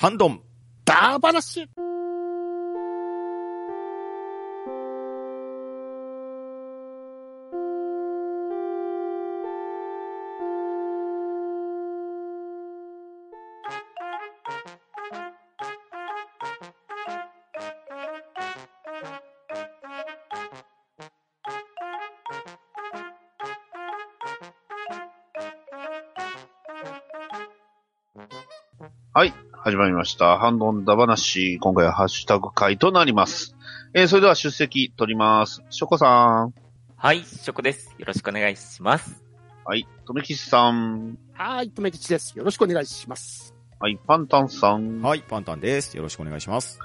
ハンドン。ダーバラシ始まりました。ハンドンダ話。今回はハッシュタグ会となります。えー、それでは出席取ります。ショコさん。はい、ショコです。よろしくお願いします。はい。とめきちさん。はい、とめきちです。よろしくお願いします。はい。パンタンさん。はい、パンタンです。よろしくお願いします。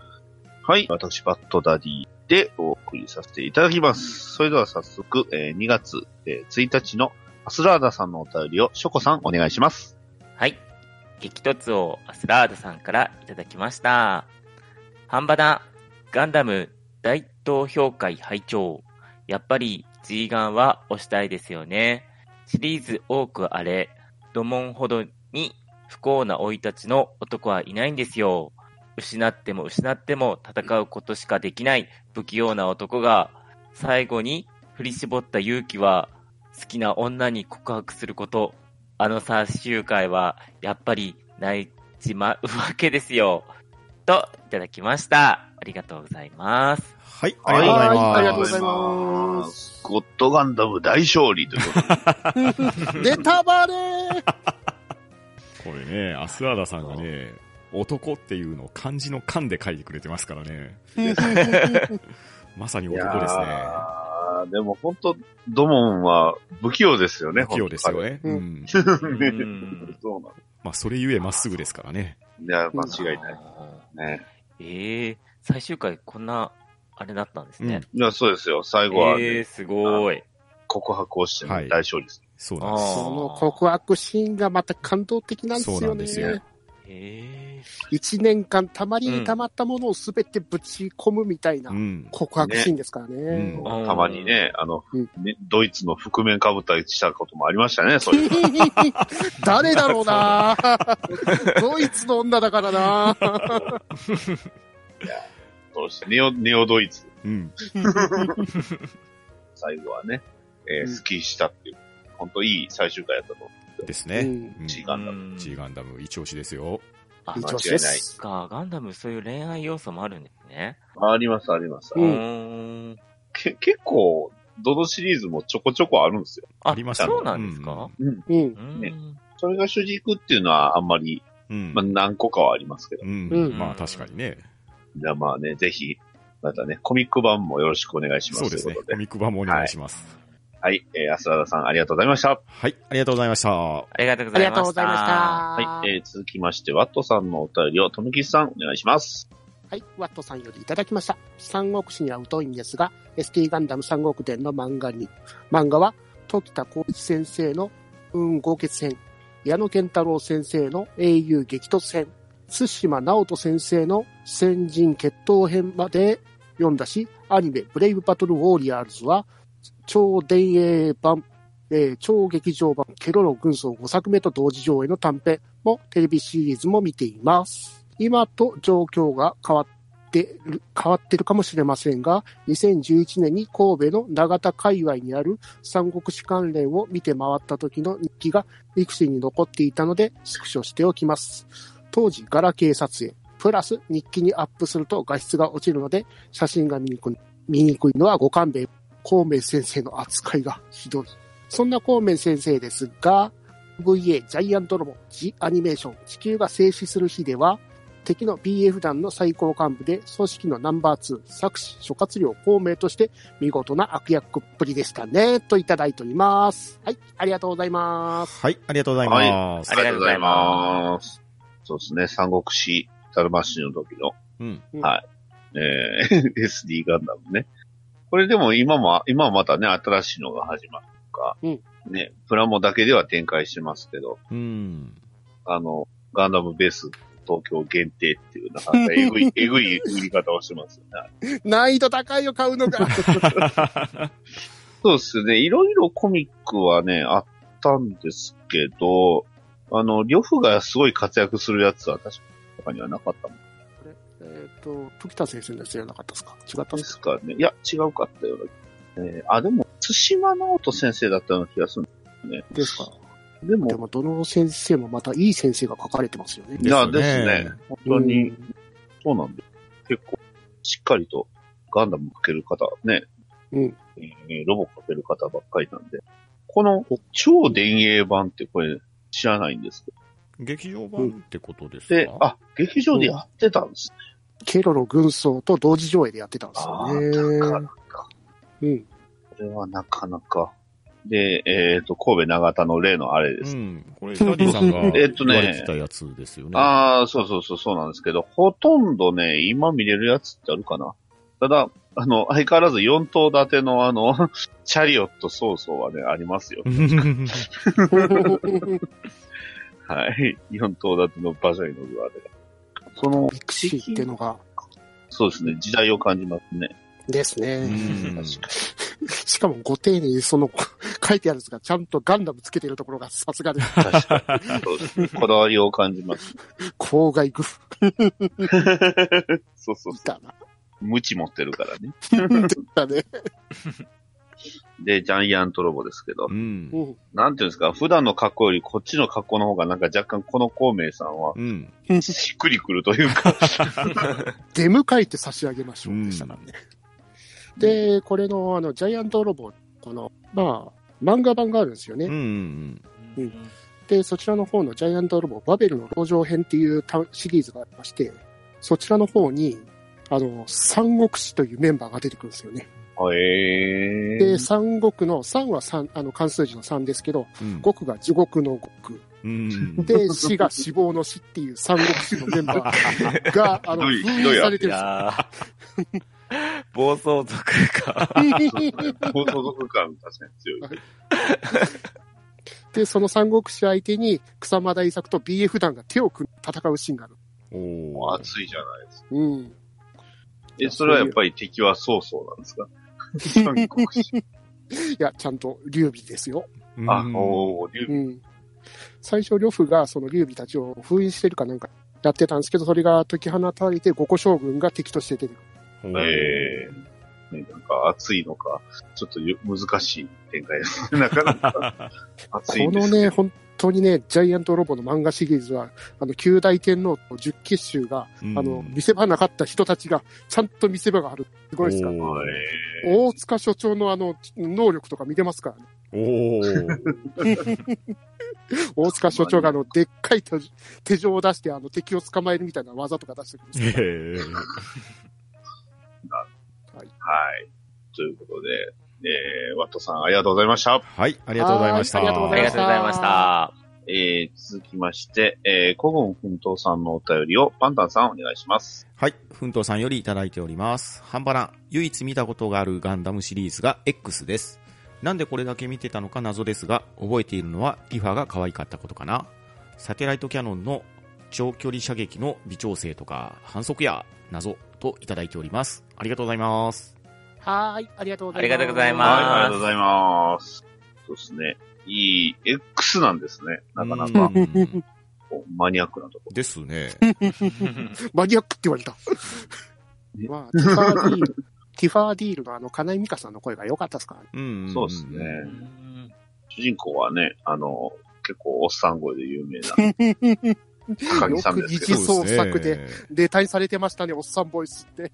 はい。私、バットダディでお送りさせていただきます。それでは早速、えー2月、えー1日のアスラーダさんのお便りをショコさんお願いします。はい。激突王アスラーダさんからいただきました。ハンバダ、ガンダム大投票会拝聴やっぱり G ガンは推したいですよね。シリーズ多くあれ、土門ほどに不幸な老いたちの男はいないんですよ。失っても失っても戦うことしかできない不器用な男が、最後に振り絞った勇気は、好きな女に告白すること。あの最終回は、やっぱり泣いちまうわけですよ。と、いただきました。ありがとうございます。はい、ありがとうございます。はいありがとうございます。ゴッドガンダム大勝利ということで。ネタバレー これね、アスラーダさんがね、男っていうのを漢字の漢で書いてくれてますからね。まさに男ですね。ーでも本当、ドモンは不器用ですよね。不器用ですよね。ううんん。ねうんそうなの。まあ、それゆえまっすぐですからね。いや、間違いない。ね。ええ最終回こんな、あれだったんですね。いや、そうですよ。最後は、ねええすごい。告白をしてのはい大勝利です。そうなんです。その告白シーンがまた感動的なんですそうなよんですよね。え一年間たまりにたまったものをすべてぶち込むみたいなうん。告白シーンですからね。うんうんたまにね、あの、うんねドイツの覆面かぶったりしたこともありましたね、そういう。誰だろうな ドイツの女だからなどうして、ネオ、ネオドイツ、うん。最後はね、えーうんスキーしたっていう、本当いい最終回だったと思ですね。うんうんジガンダム。うん G ガンダム一押しですよ。あ、一そ押しです。っか、ガンダムそういう恋愛要素もあるんですね。う。あります、あります。ううんん。け結構、どのシリーズもちょこちょこあるんですよ。あありますよそうなんですか？うん。うん。うん。ねそれが主軸っていうのはあんまり、うん。まあ、何個かはありますけど。うんうんまあ確かにね。じゃあまあね、ぜひ、またね、コミック版もよろしくお願いします。そうですねコミック版もお願いします。はい、えー、安田さんありがとうございました。はい、ありがとうございました。ありがとうごありがとうざいました。ございました。はい、えー、続きまして、ワットさんのお便りを、とめきちさん、お願いします。はい、ワットさんよりいただきました。三国志には疎いんですが、ST ガンダム三国伝の漫画に、漫画は、時田光一先生の運合決戦、矢野健太郎先生の英雄激突戦、津島直人先生の先人決闘編まで読んだし、アニメブレイブバトルウォーリアーズは、超電影版、えー超劇場版ケロロ軍曹5作目と同時上映の短編もテレビシリーズも見ています。今と状況が変わってる、変わってるかもしれませんが、2011年に神戸の長田界隈にある三国志関連を見て回った時の日記がリクシーに残っていたので、スクショしておきます。当時、ガラケー撮影、プラス日記にアップすると画質が落ちるので、写真が見にくい見にくいのはご勘弁。孔明先生の扱いがひどい。そんな孔明先生ですが、VA ジャイアントロボ、ジアニメーション、地球が静止する日では、敵の BF 団の最高幹部で、組織のナンバー2、作詞、諸葛亮孔明として、見事な悪役っぷりでしたね、といただいております。はい、ありがとうございます。はい、ありがとうございます。ありがとうございます。そうですね、三国志、ダルマッシュの時の、うん。はい。えー、SD ガンダムね。これでも今も、今はまたね、新しいのが始まるとか、うんね、プラモだけでは展開してますけど、うん。あの、ガンダムベース東京限定っていう、なんかえぐい、えぐい売り方をしてますよね。難易度高いよ、買うのが。そうですね。いろいろコミックはね、あったんですけど、あの、呂布がすごい活躍するやつは確かとかにはなかったもんえっ、と、時田先生のやつじゃなかったですか？違ったでっすすかね。いや、違うかったような。えーあ、でも、津島直人先生だったような気がする。ですか？でも、でも、どの先生もまたいい先生が書かれてますよね。いや、でねですすね。本当に、そうなんで、結構、しっかりとガンダム描ける方、ね、うん。えーロボ描ける方ばっかりなんで、この超電影版ってこれ知らないんですけ劇場版ってことですど。か、で、あ、劇場でやってたんですね。ケロロ軍曹と同時上映でやってたんですあよーなかねな。か。うん。これはなかなか。で、えっ、と、神戸長田の例のあれです。うん。これ、ダディさんが えっとね言われてたやつですよね。ああ、そうそうそう、そうなんですけど、ほとんどね、今見れるやつってあるかな。ただ、あの、相変わらず4頭立てのあの、チャリオット曹操はね、ありますよ。はい。4頭立ての馬車に乗るあれが。そのビ、クシーっていうのが、そうですね、時代を感じますね。ですね。うん しかもご丁寧にその書いてあるんですが、ちゃんとガンダムつけてるところがさすがで、確かに。そうですね。こだわりを感じます。郊外グフ そうそうそだな。う。無知持ってるからね。だね。で、ジャイアントロボですけどう、んう。ん。なんていうんですか、普段の格好よりこっちの格好の方がなんか若干この孔明さんはうん。しっくりくるというか、出迎えて差し上げましょうでしたからね。で、これのあの、ジャイアントロボ、この、まあ、漫画版があるんですよね。うんうんうんで、そちらの方のジャイアントロボ、バベルの登場編っていうたシリーズがありまして、そちらの方に、あの、三国志というメンバーが出てくるんですよね。へで、ー。三国の、三は三、あの、関数字の三ですけど、うん。国が地獄の国。うん。で、死が死亡の死っていう三国志のメンバーが、あの、封印されているんですよ。やー暴走族か。高等族感確かに強い。で、その三国志相手に草間大作と BF 団が手を組んで戦うシーンがある。おー熱いじゃないですか。うん。え、それはやっぱり敵は曹操なんですか？いや、ちゃんと劉備ですよ。あ、うんおー、竜うん。最初、呂布がその劉備たちを封印してるかなんかやってたんですけど、それが解き放たれて五個将軍が敵として出てくる。おーえね、なんか熱いのか、ちょっとよ難しい展開ですね。なかなか熱いんですこのね、本当にね、ジャイアントロボの漫画シリーズは、あの、九大天皇と十結集が、うんあの、見せ場なかった人たちが、ちゃんと見せ場がある。すごいですから。おーえ大塚所長のあの、能力とか見てますからね。おー 大塚所長があの、でっかい手手錠を出して、あの、敵を捕まえるみたいな技とか出してくるんですはい。ということで、えー、ワットさんありがとうございました。はい、ありがとうございました。はいありがとうごありがざいましたとうございました。えー、続きまして、えー、古言奮闘さんのお便りをパンタンさんお願いします。はい。奮闘さんよりいただいております。ハンバラ、唯一見たことがあるガンダムシリーズが X です。なんでこれだけ見てたのか謎ですが、覚えているのはリファが可愛かったことかな。サテライトキャノンの長距離射撃の微調整とか反則やな、といただいております。ありがとうございます。はーい、ありがとうございます。ありがとうございますはい、ありがとうございます。そうですね。いい X なんですね。なかなかマニアックなところ。ですね。マニアックって言われた。ねまあ、ティファ・アディール、ティファ・アディールのあの、かないみかさんの声が良かったですからね。うんそうですね。主人公はね、あの、結構おっさん声で有名な 高木さんよくですけど二次。創作で、そうすねデータにされてましたね、おっさんボイスって。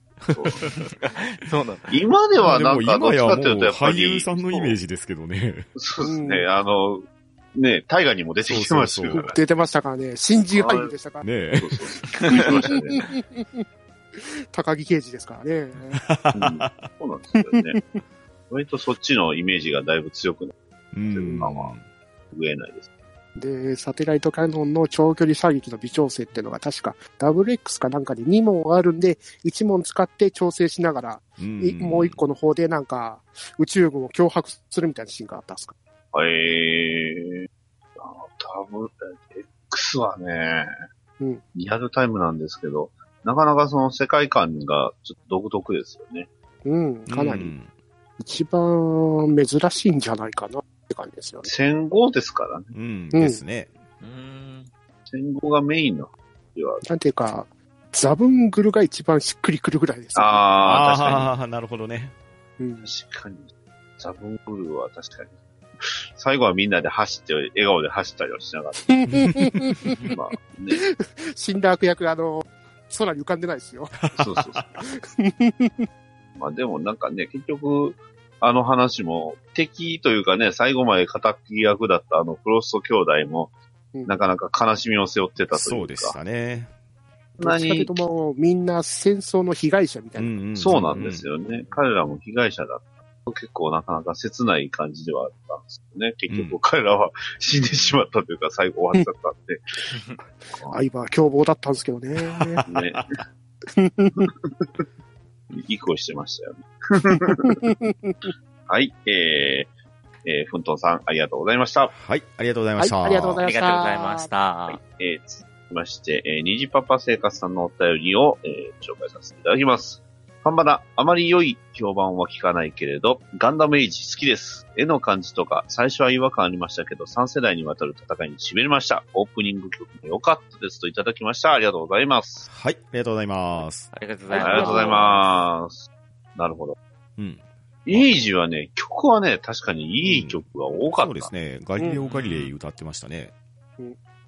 そうなんだ。今ではなんか、どっちでも今やもうかっていうとやっぱ俳り。優さんのイメージですけどね。そうですね。うんあの、ね、大河にも出てきてますよそうそうね。出てましたからね、新人俳優でしたから、ね。高木刑事ですからね。うんそうなんですよね。割とそっちのイメージがだいぶ強くなうん。まあまあ言えないです。で、サテライトキャノンの長距離射撃の微調整っていうのが確か WX かなんかで2問あるんで、1問使って調整しながら、うん。いもう1個の方でなんか宇宙軍を脅迫するみたいなシーンがあったんですか？えー、あ多分、X はね、うん。リアルタイムなんですけど、なかなかその世界観がちょっと独特ですよね。うん、かなり。うん。一番珍しいんじゃないかな感じですよね。戦後ですからね。うん。ですね。うん。戦後がメインの。なんていうか、ザブングルが一番しっくりくるぐらいです、ね。ああ、確かああ、なるほどね。うんに。確かに。ザブンブルーは確かに。最後はみんなで走って、笑顔で走ったりはしなかった。まあね、死んだ悪役、あの、空に浮かんでないですよ。そうそうそう。まあでもなんかね、結局、あの話も、敵というかね、最後まで仇役だったあのフロスト兄弟も、うんなかなか悲しみを背負ってたというか。そうでしたね。どっちかともう、みんな戦争の被害者みたいな。んそうなんですよね。彼らも被害者だった。結構なかなか切ない感じではあったんですよね。結うん局彼らは死んでしまったというか、最後終わっちゃったんで。相葉は凶暴だったんですけどね。ね。移行してましたよね。はい、えー、えー、ふんとんさん、ありがとうございました。はい、ありがとうございました。はいありがとうございましたありがとうございました。はい、えー、続きまして、えー、にじパパ生活さんのお便りを、えー、紹介させていただきます。ファンバナ、あまり良い評判は聞かないけれど、ガンダムエイジ好きです。絵の感じとか、最初は違和感ありましたけど、3世代にわたる戦いに痺れました。オープニング曲も良かったですといただきました。ありがとうございます。はい、ありがとうございます。ありがとうごありざいます。がとうございます。なるほど。うん。エイジはね、曲はね、確かにいい曲が多かった。そうですね。ガリレオ・ガリレイ歌ってましたね。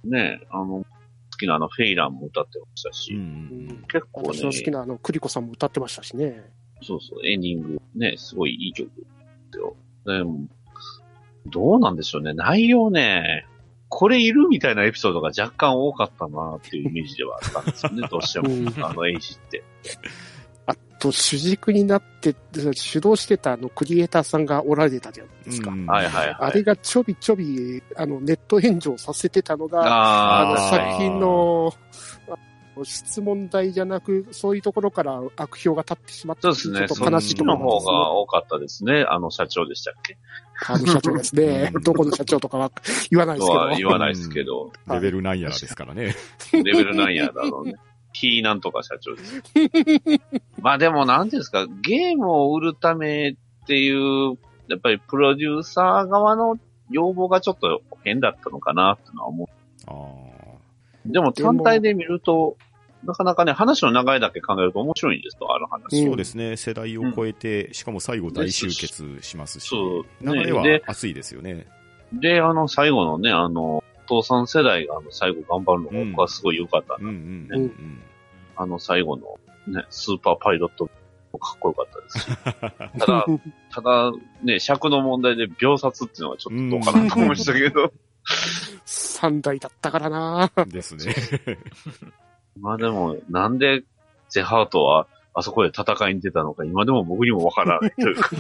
ね。あの、好きなあの、フェイランも歌ってましたし、うん。結構ね私の、好きなあの、クリコさんも歌ってましたしね。そうそう、エンディング、ね、すごいいい曲ですよ。でもどうなんでしょうね。内容ね、これいるみたいなエピソードが若干多かったなっていうイメージではあったんですよね、どうしても。うんあのエイジって。あと、主軸になって、主導してたあの、クリエイターさんがおられたじゃないですか。うんはいはいはい。あれがちょびちょび、あの、ネット炎上させてたのが、あの、作品の、質問題じゃなく、そういうところから悪評が立ってしまったそうですね。ちょっと悲しいとこの方ろなんですねが多かったですね。あの社長でしたっけあの社長ですねう。んどこの社長とかは言わないですけど。言わないですけど、レベル9やらですからね。レベルなんやだろうね。キーなんとか社長です。まあでもなんていうんですか、ゲームを売るためっていう、やっぱりプロデューサー側の要望がちょっと変だったのかなってのは思ああ。う。でも単体で見ると、なかなかね、話の流れだけ考えると面白いんですよ、あの話。そうですね。世代を超えて、しかも最後大集結しますしそう、流れは熱いですよね。で、あの、最後のね、あの、お父さん世代があの最後頑張るのが僕はすごい良かったな。うんうんうんうん。あの最後のね、スーパーパイロットもかっこよかったですし。ただ、ただ、ね、尺の問題で秒殺っていうのはちょっとどうかなと思いましたけど。3台だったからなですね。まあでも、なんでゼハートはあそこで戦いに出たのか、今でも僕にもわからないというか。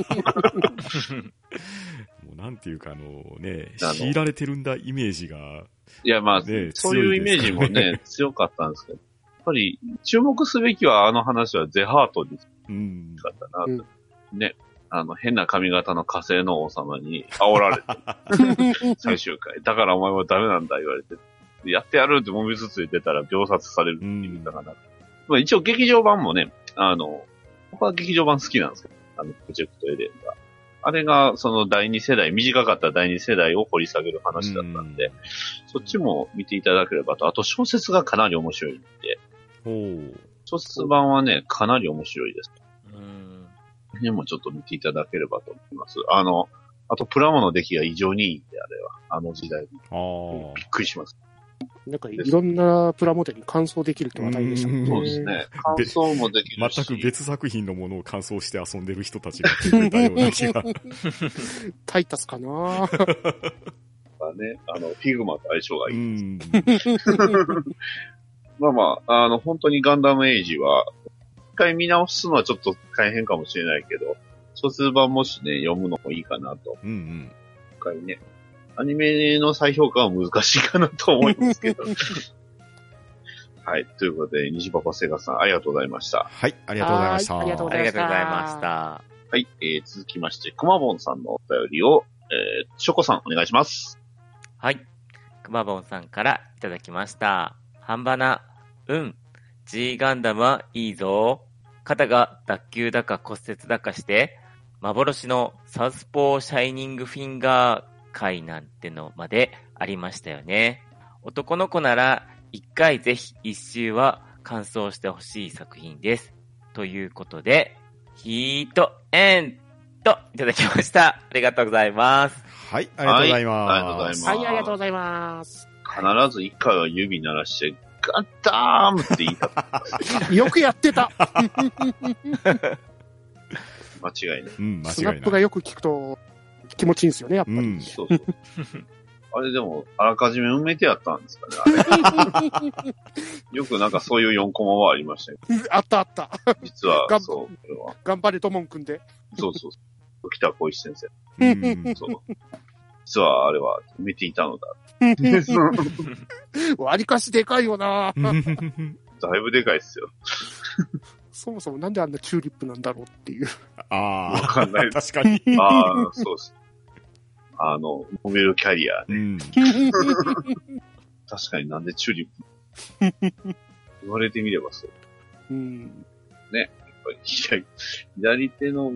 なんていうか、あのね、強いられてるんだイメージが、いや、まあ、ねそういうイメージもね、強かったんですけど。やっぱり、注目すべきはあの話はゼハートにうん。かったなと。ね。あの、変な髪型の火星の王様に 煽られて、最終回。だからお前はダメなんだ言われて。やってやるって揉みつつで出たら秒殺されるって言ったかな。まあ一応劇場版もね、あの、僕は劇場版好きなんですけど、あの、プロジェクトエレンが。あれが、その第二世代、短かった第二世代を掘り下げる話だったんで、そっちも見ていただければと。あと小説がかなり面白いんで。小説版はね、かなり面白いです。うんでもちょっと見ていただければと思います。あの、あとプラモの出来が異常にいいんで、あれは。あの時代に。びっ。くりします。なんかいろんなプラモデルに感想できるって話題でした。そうですね。感想もできるし。全く別作品のものを感想して遊んでる人たちが来てくれたような気が。タイタスかながね、あの、フィグマと相性がういい。ん。まあまあ、あの、本当にガンダムエイジは、一回見直すのはちょっと大変かもしれないけど、小説版もしね、読むのもいいかなと。うんうん。一回ね。アニメの再評価は難しいかなと思いますけど。はい。ということで、西パパセガさん、ありがとうございました。はい、ありがとうございました。はいありがとうございました。はい。えー、続きまして、くまぼんさんのお便りを、えー、ショコさん、お願いします。はい。くまぼんさんからいただきました。半ばな、うん。G ガンダムはいいぞ。肩が脱臼だか骨折だかして、幻のサウスポーシャイニングフィンガー回なんてのまでありましたよね。男の子なら一回ぜひ一周は完走してほしい作品です。ということで、ヒートエンドいただきました。ありがとうございます。はい、ありがとうございます。はいありがとうございますはい、ありがとうございます。必ず一回は指鳴らして、ガッダーンって言いたか よくやってた。間違いない。うん、間スナ違いない。ップがよく聞くと気持ちいいんですよね、やっぱり。うん。そうそう。あれでも、あらかじめ埋めてやったんですかね。あれよくなんかそういう4コマはありましたよ。あったあった。実はそう、これは。頑張れともんくんで。そうそうそう。北小石先生。うんそう。実はあれは埋めていたのだ。わりかしでかいよなだいぶでかいっすよ。そもそもなんであんなチューリップなんだろうっていう。あわかんないあ、確かに。ああ、そうっす。あの、モベルキャリア。うん。確かになんでチューリップ言われてみればそう。うん。やっぱり左左手の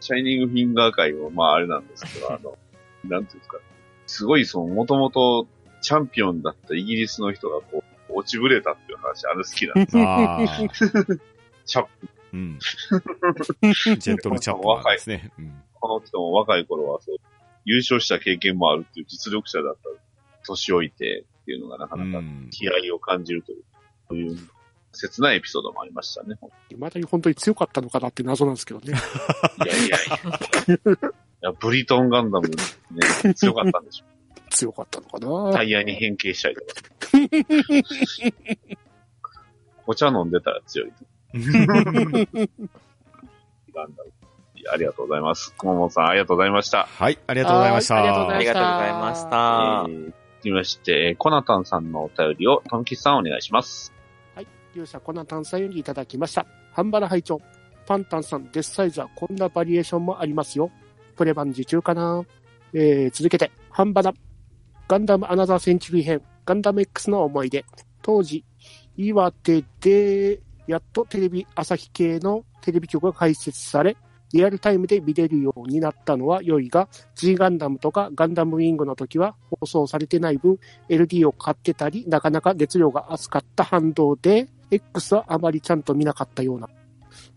シャイニングフィンガー界は、まああれなんですけど、あの、なんていうんですか。すごい、その、もともとチャンピオンだったイギリスの人がこう、落ちぶれたっていう話、あれ好きなんです。ああ。チャップ、うん。ジェントルチャップなんですね。うん。この人も若い頃はそう、優勝した経験もあるっていう実力者だった年老いてっていうのがなかなかうん気合を感じるという、そういう切ないエピソードもありましたね。まだに本当に強かったのかなって謎なんですけどね。いやいやいや。いや、ブリトンガンダムね、強かったんでしょ 強かったのかう。なタイヤに変形したりとか。お茶飲んでたら強い。ガンダム。ありがとうございます。熊本さん、ありがとうございました。はい、ありがとうございました。はいありがとうございありがとうございました。えー、続きまして、えーコナタンさんのお便りを、トンキスさんお願いします。勇者コナタンさんよりいただきました。ハンバラ拝聴パンタンさん、デスサイズはこんなバリエーションもありますよ。プレバン受注かなえー、続けて、ハンバラ。ガンダムアナザーセンチュリー編、ガンダム X の思い出。当時、岩手で、やっとテレビ朝日系のテレビ局が開設され、リアルタイムで見れるようになったのは良いが、G ガンダムとかガンダムウィングの時は放送されてない分、LD を買ってたり、なかなか熱量が熱かった反動で、X はあまりちゃんと見なかったような。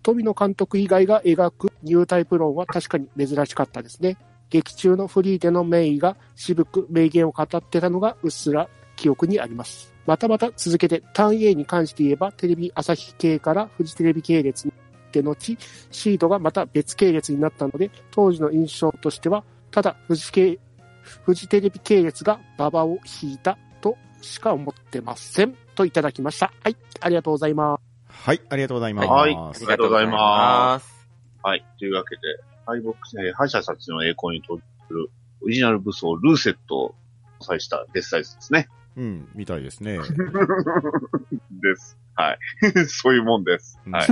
富野監督以外が描くニュータイプ論は確かに珍しかったですね。劇中のフリーでのメイが渋く名言を語ってたのがうっすら記憶にあります。またまた続けて、ターン A に関して言えば、テレビ朝日系からフジテレビ系列にで後、シードがまた別系列になったので、当時の印象としては、ただフジ系、フジテレビ系列が馬場を引いたとしか思ってません。といただきました。はい、ありがとうございます。はい、ありがとうございます。はいありがとうございます。はい。というわけで、敗北、えー敗者たちの栄光に登場するオリジナル武装ルーセットを搭載したデスサイズですね。うん、みたいですね。です。はい。そういうもんです。うんはい。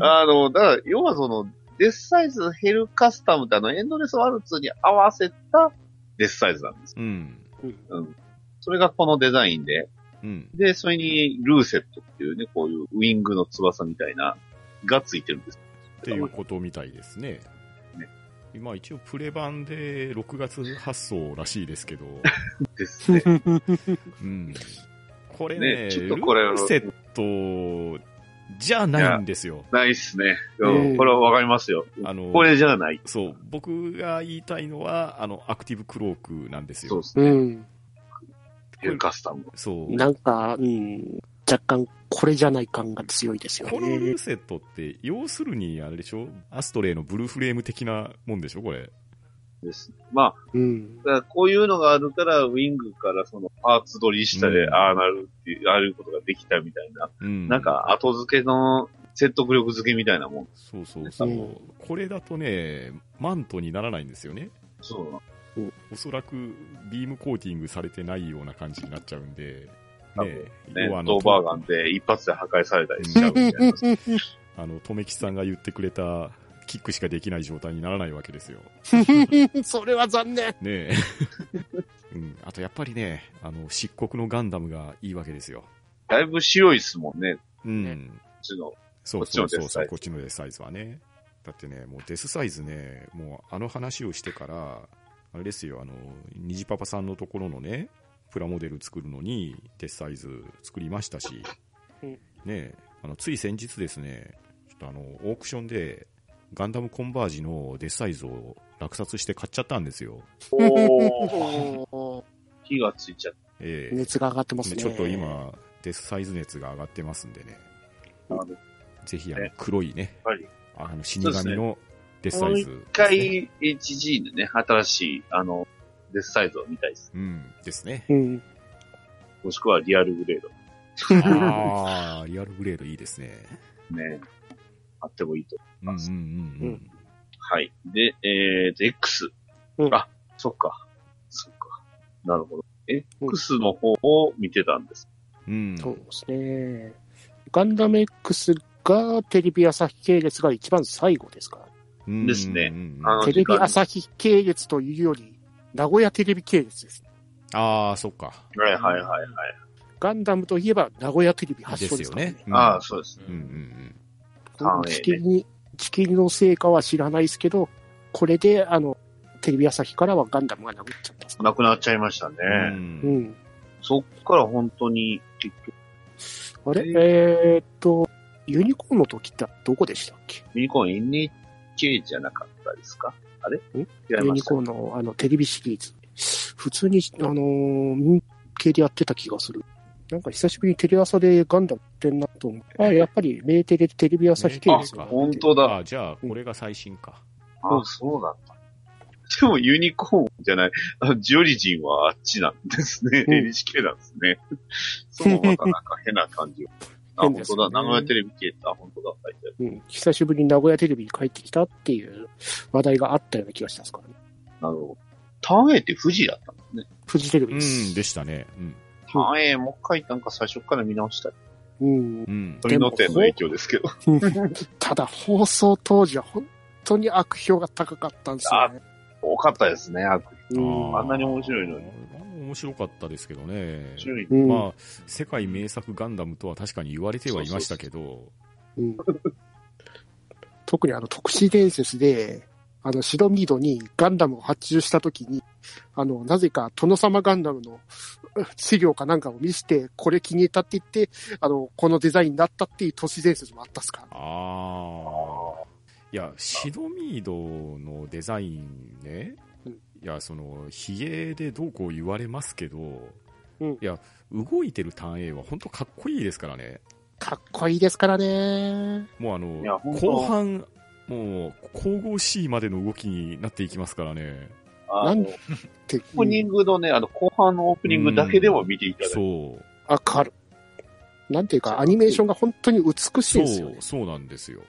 あの、だから、要はその、デスサイズヘルカスタムってあの、エンドレスワルツに合わせたデスサイズなんです。うん。うん。それがこのデザインで、うん。で、それにルーセットっていうね、こういうウィングの翼みたいな、がついてるんです。っていうことみたいですね。ね今一応プレ版で6月発送らしいですけど、ですね。うん。これね、ねちょっとこれルーセットじゃないんですよ。ないっすね。ううんん、これはわかりますよ。あの、これじゃない。そう、僕が言いたいのは、あの、アクティブクロークなんですよ。うそうですね。ん。ヘルカスタム。そう。なんか、うん、若干これじゃない感が強いですよこのルねー。セットって、要するに、あれでしょ？アストレイのブルーフレーム的なもんでしょ？これ。です。まあ、うん。だからこういうのがあるから、ウィングからそのパーツ取りしたで、うんああなるっていう、ああいうことができたみたいな、うん。なんか後付けの説得力付けみたいなもん。そうそうそう。うんこれだとね、マントにならないんですよね。そうおそらくビームコーティングされてないような感じになっちゃうんで、多ね分ねドーバーガンで一発で破壊されたりしちゃうみたいな。あの、とめきさんが言ってくれた、キックしかできない状態にならないわけですよ。それは残念。ねえ。うん。あとやっぱりね、あの、漆黒のガンダムがいいわけですよ。だいぶ白いっすもんね、こうん。っちの。そうそうそうそう、ここっちのデスサイズはね。だってね、もうデスサイズね、もうあの話をしてから、あれですよ、あの、虹パパさんのところのね、プラモデル作るのにデスサイズ作りましたし、うんねあのつい先日ですね、ちょっとあの、オークションでガンダムコンバージのデスサイズを落札して買っちゃったんですよ。お 火がついちゃっええ熱が上がってますね。ちょっと今、デスサイズ熱が上がってますんでね、た。あの、ぜひあのね黒いね、はいあの死神のデスサイズ、もう一回 HG でね、新しい、あの、デスサイズを見たいです。うん、ですね。うん。もしくはリアルグレード。ああ、リアルグレードいいですね。ね。あってもいいと。うんうんうんうん。はい。で、えーと、X。うんあ、そっか。そっか。なるほど。X の方を見てたんです。うん。そうですね。ガンダム X がテレビ朝日系列が一番最後ですから。うんですねテレビ朝日系列というより、名古屋テレビ系列です。ああ、そっか。はいはいはいはい。ガンダムといえば名古屋テレビ発ですよ祥ですからね。ね。。ああ、そうですね。うんうんこの地切りに、地切りの成果は知らないですけど、これで、あの、テレビ朝日からはガンダムがなくなっちゃった。なくなっちゃいましたね。うん。そっから本当に、結局、あれ？えー。っと、ユニコーンの時ってどこでしたっけ？ユニコーン NHK じゃなかったですか？あれ？ん？ユニコーンのあのテレビシリーズ。普通に、あのー民系でやってた気がする。なんか久しぶりにテレ朝でガンダムやってんなと思って。あ、やっぱりメーテレテレビ朝日系ですよ、あ本当だ。あじゃあ、これが最新か。あ、そうだった。でもユニコーンじゃない、あジオリジンはあっちなんですね。うん NHK なんですね。そう、またなんか変な感じ。あ、本当だ。名古屋テレビ系あ、本当だ。うん。久しぶりに名古屋テレビに帰ってきたっていう話題があったような気がしたんですからね。なるほど。ターン A って富士だったんですね。フジテレビうです。ん、でしたね。うん。ターン A もう一回なんか最初から見直したい。うん。うん。鳥の手の影響ですけど。ただ、放送当時は本当に悪評が高かったんですよね。多かったですね、悪意。うんあんなに面白いのに。あ面白かったですけどね。面白い。うんまあ、世界名作ガンダムとは確かに言われてはいましたけど、うん特にあの特殊伝説で、あの、シドミードにガンダムを発注したときに、あの、なぜか殿様ガンダムのう資料かなんかを見せて、これ気に入ったって言って、あの、このデザインになったっていう都市伝説もあったっすか？ら。ああ。いや、シドミードのデザインね、うんいや、その、ヒゲでどうこう言われますけど、うんいや、動いてるターン A は本当かっこいいですからね。かっこいいですからね。もうあの後半、もう、神々しいまでの動きになっていきますからね。なんあの、て、オープニングのね、あの、後半のオープニングだけでも見ていただいて。そう。わかる。なんていうか、アニメーションが本当に美しいんですよねそう、。そうなんですよ。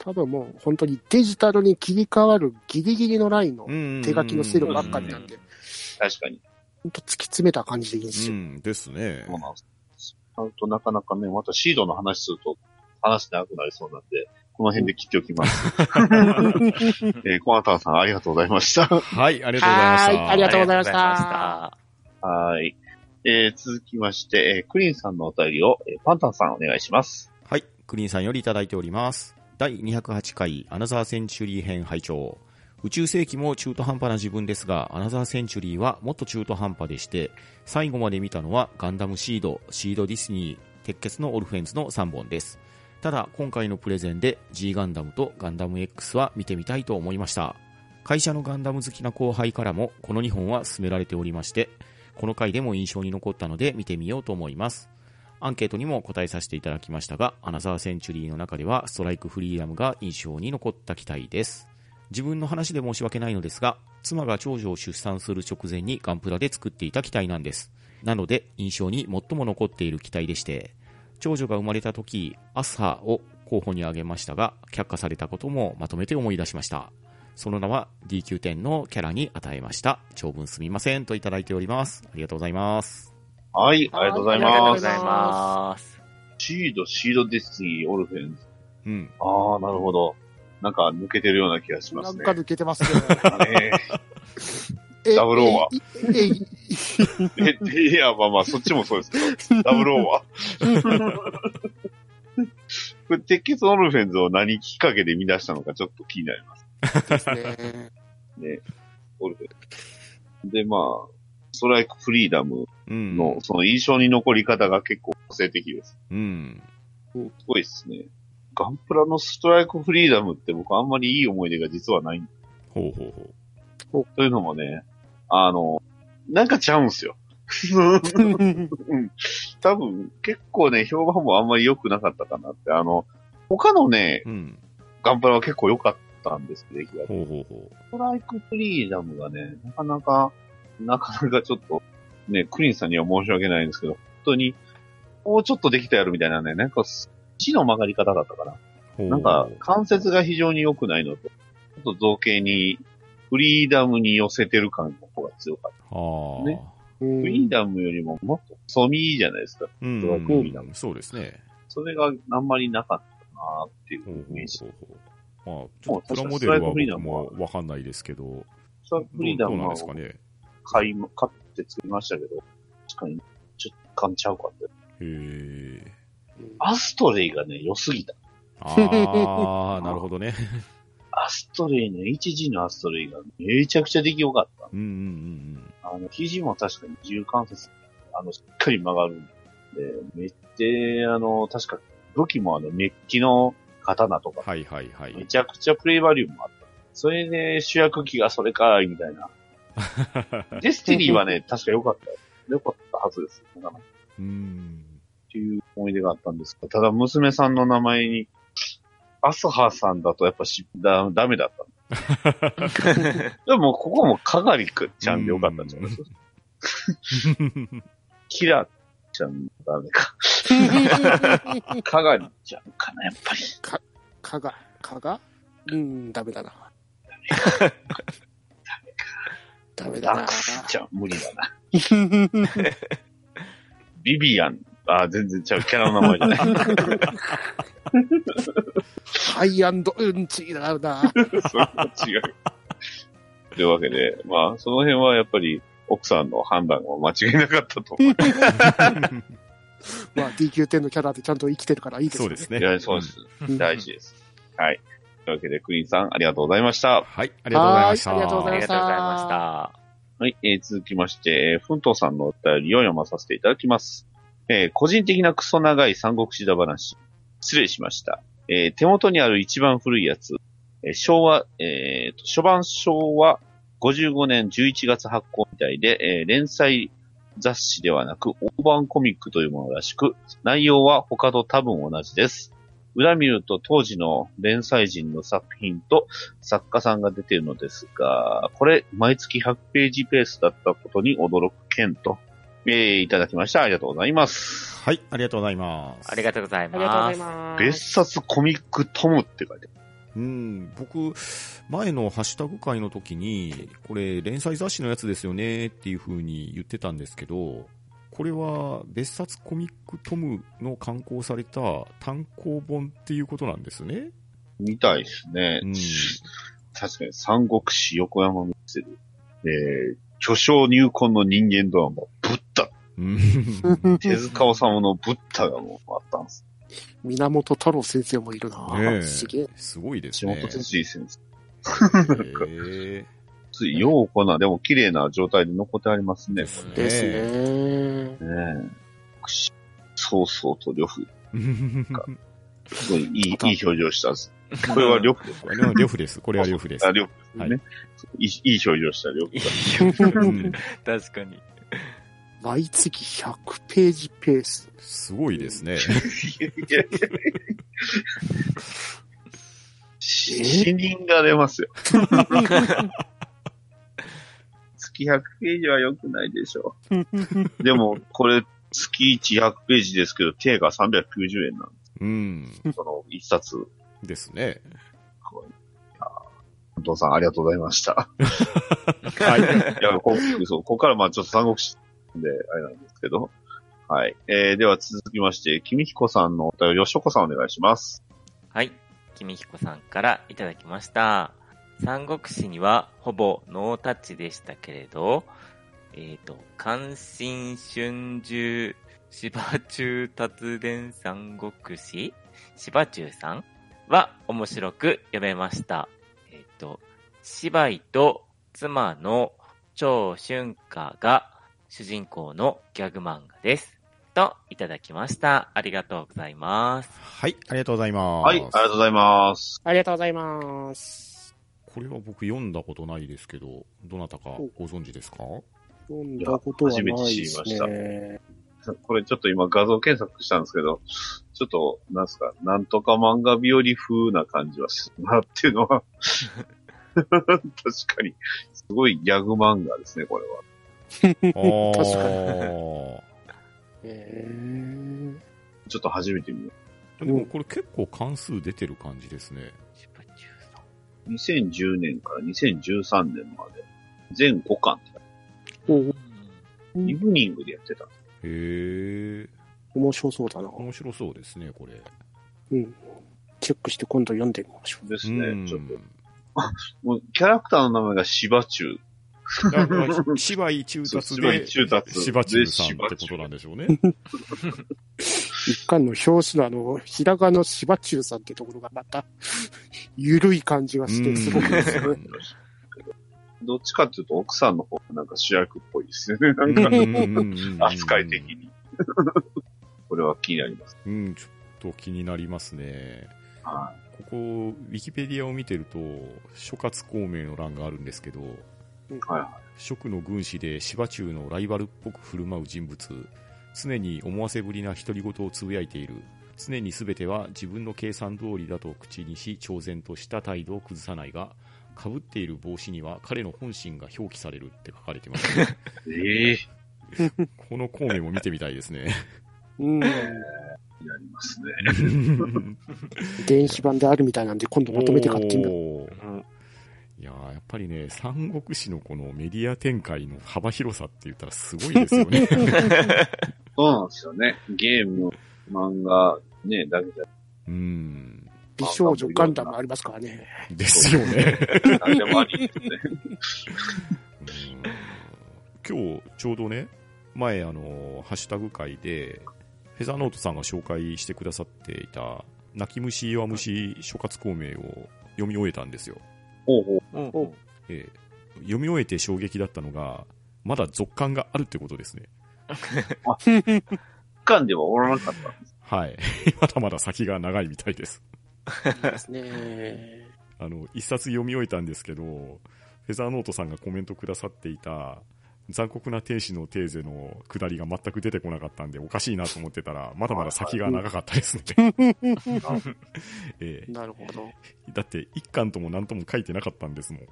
多分もう本当にデジタルに切り替わるギリギリのラインの手手書きのセルばっかりなんで、確かに。本当突き詰めた感じでいいんですよ。うん、ですね。そうなんです。ちゃんとなかなかね、またシードの話すると話長くなりそうなんで、この辺で切っておきます。えー、コアタンさんありがとうございました。はい、ありがとうございました。はいありがとうございましたありがとうございましたはい。えー、続きまして、えー、クリーンさんのお便りを、えー、パンタンさんお願いします。はい、クリーンさんよりいただいております。第208回アナザーセンチュリー編拝聴宇宙世紀も中途半端な自分ですが、アナザーセンチュリーはもっと中途半端でして、最後まで見たのはガンダムシード、シードディスニー、鉄血のオルフェンズの3本です。ただ、今回のプレゼンで G ガンダムとガンダム X は見てみたいと思いました。会社のガンダム好きな後輩からもこの2本は勧められておりまして、この回でも印象に残ったので見てみようと思います。アンケートにも答えさせていただきましたが、アナザーセンチュリーの中ではストライクフリーダムが印象に残った機体です。自分の話で申し訳ないのですが、妻が長女を出産する直前にガンプラで作っていた機体なんです。なので、印象に最も残っている機体でして、長女が生まれた時、アスハを候補に挙げましたが、却下されたこともまとめて思い出しました。その名は DQ10 のキャラに与えました。長文すみませんといただいております。ありがとうございます。はい、ありがとうございありがとうます。ございます。シード、シードディスニー、オルフェンズ。うん。ああ、なるほど。なんか抜けてるような気がしますね。なんか抜けてますね。ダブルオーはえいえ いや、まあまあ、そっちもそうですけど、ダブルオーは。これ、鉄血オルフェンズを何きっかけで見出したのかちょっと気になりますですね。ね。オルフェンズ。で、まあ、ストライクフリーダムうん。の、その印象に残り方が結構個性的です。うん。すごいですね。ガンプラのストライクフリーダムって僕あんまりいい思い出が実はない。ほうほうほう。というのもね、あの、なんかちゃうんすよ。うん多分、結構ね、評判もあんまり良くなかったかなって。あの、他のね、うん。ガンプラは結構良かったんですけど、出来がほうほうほストライクフリーダムがね、なかなか、なかなかちょっと、ね、クリンさんには申し訳ないんですけど、本当に、もうちょっとできたやろみたいなね、なんか、死の曲がり方だったかな。なんか、関節が非常に良くないのと、ちょっと造形に、フリーダムに寄せてる感の方が強かった。はあ。ねうんフリーダムよりももっと細身じゃないですか。うんフリーダムそうですね。それがあんまりなかったなっていうイメージ。まあ、ちょっとプラモデルは僕もわかんないですけど、ストライクフリーダムはですかね。買い、買って作りましたけど、確かに、ちょっと感ちゃうかった。へえ。アストレイがね、良すぎた。ああ、なるほどね。アストレイの 1G のアストレイがめちゃくちゃ出来良かった。うんうんうんあの、肘も確かに自由関節、あの、しっかり曲がるんで、めっちゃ、あの、確か武器もあの、メッキの刀とうん。か、はいはいはい。めちゃくちゃプレイバリューもあった。それで主役機がそれかい、みたいな。デスティニーはね、確か良かった。良かったはずです。うん。っていう思い出があったんですが、ただ娘さんの名前に、アスハさんだとやっぱし、だ、ダメだった。でも、ここもかがりくちゃんでよかったんじゃない？ですか。キラちゃんダメか。かがりちゃんかな、やっぱり。かが、かがうん、ダメだな。ダメだな。ダク。スちゃん無理だな。ビビアン。あ、全然違う。キャラの名前じゃない。ハイアンド、うん、違うな。それは違う。というわけで、まあ、その辺はやっぱり、奥さんの判断は間違いなかったと思う。まあ、DQ10 のキャラでちゃんと生きてるからいいですよね。そうですね。いや、そうです。うん大事です。はい。というわけで、クイーンさん、ありがとうございました。はい、ありがとうございました。はいありがとうございましたありがとうございました。はい、えー続きまして、えー、ふんとうさんのお便りを読まさせていただきます。えー個人的なクソ長い三国志だ話。失礼しました。えー手元にある一番古いやつ。えー昭和、えー、初版昭和55年11月発行みたいで、えー連載雑誌ではなく、大判コミックというものらしく、内容は他と多分同じです。裏見ると当時の連載人の作品と作家さんが出ているのですが、これ、毎月100ページペースだったことに驚く件と、えー、いただきました。ありがとうございます。はい、ありがとうございます。ありがとうございありがとうございます。ます。別冊コミックトムって書いてある。うん、僕、前のハッシュタグ会の時に、これ、連載雑誌のやつですよねっていう風に言ってたんですけど、これは別冊コミックトムの刊行された単行本っていうことなんですね。みたいですね。うん確かに、三国志横山見せる。えー、巨匠入魂の人間ドラマ、ブッダ。うん手塚治虫のブッダがもうあったんです。源太郎先生もいるな。ねえすげえ。すごいです橋ね。本哲司先生。へつい、ようこな、でも綺麗な状態で残ってありますね。ですねですね。そうそうと呂布。ー すごいいい、いい表情したんです。これは呂布です。これは呂布です。これは呂布です。あ、呂布ですね。はいい、いい表情した呂布確かに。毎月100ページペース。すごいですね。死人が出ますよ。月100ページは良くないでしょう。でも、これ、月100ページですけど、定価390円なんうん。です。その、一冊。ですね。こうお父さん、ありがとうございました。はい。いや、こそうここからまあちょっと三国志で、あれなんですけど。はい。えー、では続きまして、君彦さんのお便り、吉岡さんお願いします。はい。君彦さんからいただきました。三国志にはほぼノータッチでしたけれど、えっ、と、関心春秋芝中達伝三国志芝中さんは面白く読めました。えっ、と、芝居と妻の長春夏が主人公のギャグ漫画です。と、いただきました。ありがとうございます。はい、ありがとうございます。はい、ありがとうございます。ありがとうございます。これは僕読んだことないですけど、どなたかご存知ですか？読んだことはないです初めて知りましたね。これちょっと今画像検索したんですけど、ちょっと、なんすか、なんとか漫画日和風な感じはするなっていうのは、確かに、すごいギャグ漫画ですね、これは。あ 確かーえーちょっと初めて見る。でもこれ結構関数出てる感じですね。シュパチューさん2010年から2013年まで、全5巻って、おイブニングでやってた。へえ、面白そうだな。面白そうですね、これ。うん。チェックして今度読んでみましょう。ですうんね、ちょっと。もう、キャラクターの名前が芝中。芝居中達芝居で、中達芝中さんってことなんでしょうね。一巻の表紙のあの、ひらがのしばちゅうさんってところがまた、ゆるい感じがして、すごくですね。どっちかっていうと、奥さんの方がなんか主役っぽいですよね。なんか、うん扱い的に。これは気になります。うん、ちょっと気になりますね。はここ、ウィキペディアを見てると、諸葛孔明の欄があるんですけど、い。はいは蜀の軍師で芝中のライバルっぽく振る舞う人物、常に思わせぶりな独り言をつぶやいている。常に全ては自分の計算通りだと口にし、挑然とした態度を崩さないが、被っている帽子には彼の本心が表記されるって書かれてます、ね。い。ええ この孔明も見てみたいですね。うん。気になりますね。電子版であるみたいなんで、今度まとめて買ってみよう。うんいやーやっぱりね、三国志のこのメディア展開の幅広さって言ったらすごいですよね。そうなんですよね。ゲーム、漫画、ね、だけじゃ、うん。美少女ガンダムありますからね。ですよね。何でもありですね。うん今日ちょうどね、前あの、ハッシュタグ会で、フェザーノートさんが紹介してくださっていた、泣き虫弱虫諸葛孔明を読み終えたんですよ。ほうほう。ええ読み終えて衝撃だったのが、まだ続感があるってことですね。巻ではおらなかったんです。はい。まだまだ先が長いみたいです。ですね。あの、一冊読み終えたんですけど、フェザーノートさんがコメントくださっていた、残酷な天使のテーゼの下りが全く出てこなかったんで、おかしいなと思ってたら、まだまだ先が長かったですね。ええなるほど。だって、一巻とも何とも書いてなかったんですもん。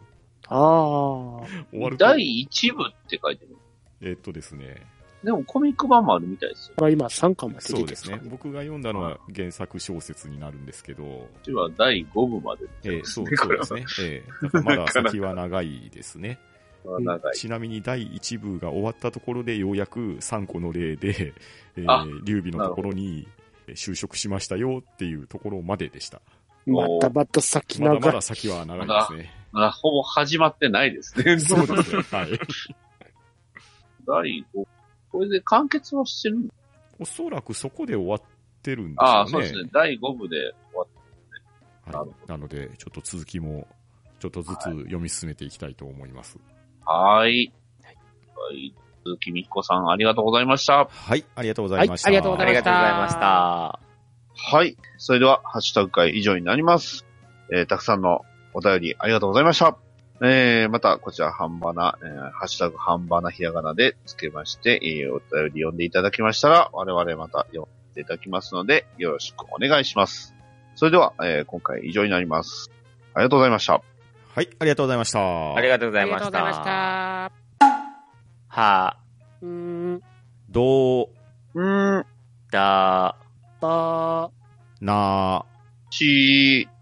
ああ。終わると。第1部って書いてる。えっとですね、でもコミック版もあるみたいですよ。今3巻まで出てるそうですね。僕が読んだのは原作小説になるんですけど、こっちは第5部まで。ええそうそうですね。ええだからまだ先は長いですね。長い。ちなみに第1部が終わったところでようやく3個の例で、えあー、劉備のところにえー就職しましたよっていうところまででした。またまた先まだま長いだ。先は長いですね。あほぼ始まってないですね。そうですね。はい。第5これで完結はしてるの？おそらくそこで終わってるんでしああ、ょうね。そうですね。第5部で終わっはい、なので、ちょっと続きも、ちょっとずつ読み進めていきたいと思います。た。はーい。はい。鈴木みっこさん、ありがとうございました。はい、ありがとうございました。はいありがとうごありざいましたがとうございました。はい。それでは、ハッシュタグ会以上になります。えーたくさんのお便りありがとうございました。えー、また、こちら、半ばな、えーハッシュタグ半ばなひらがなでつけまして、えーお便り読んでいただきましたら、我々また読んでいただきますので、よろしくお願いします。それでは、えー今回以上になります。ありがとうございました。はい、ありがとうございました。ありがとうございました。は、うーん。どう、うーん、だ、ばな、し。ー、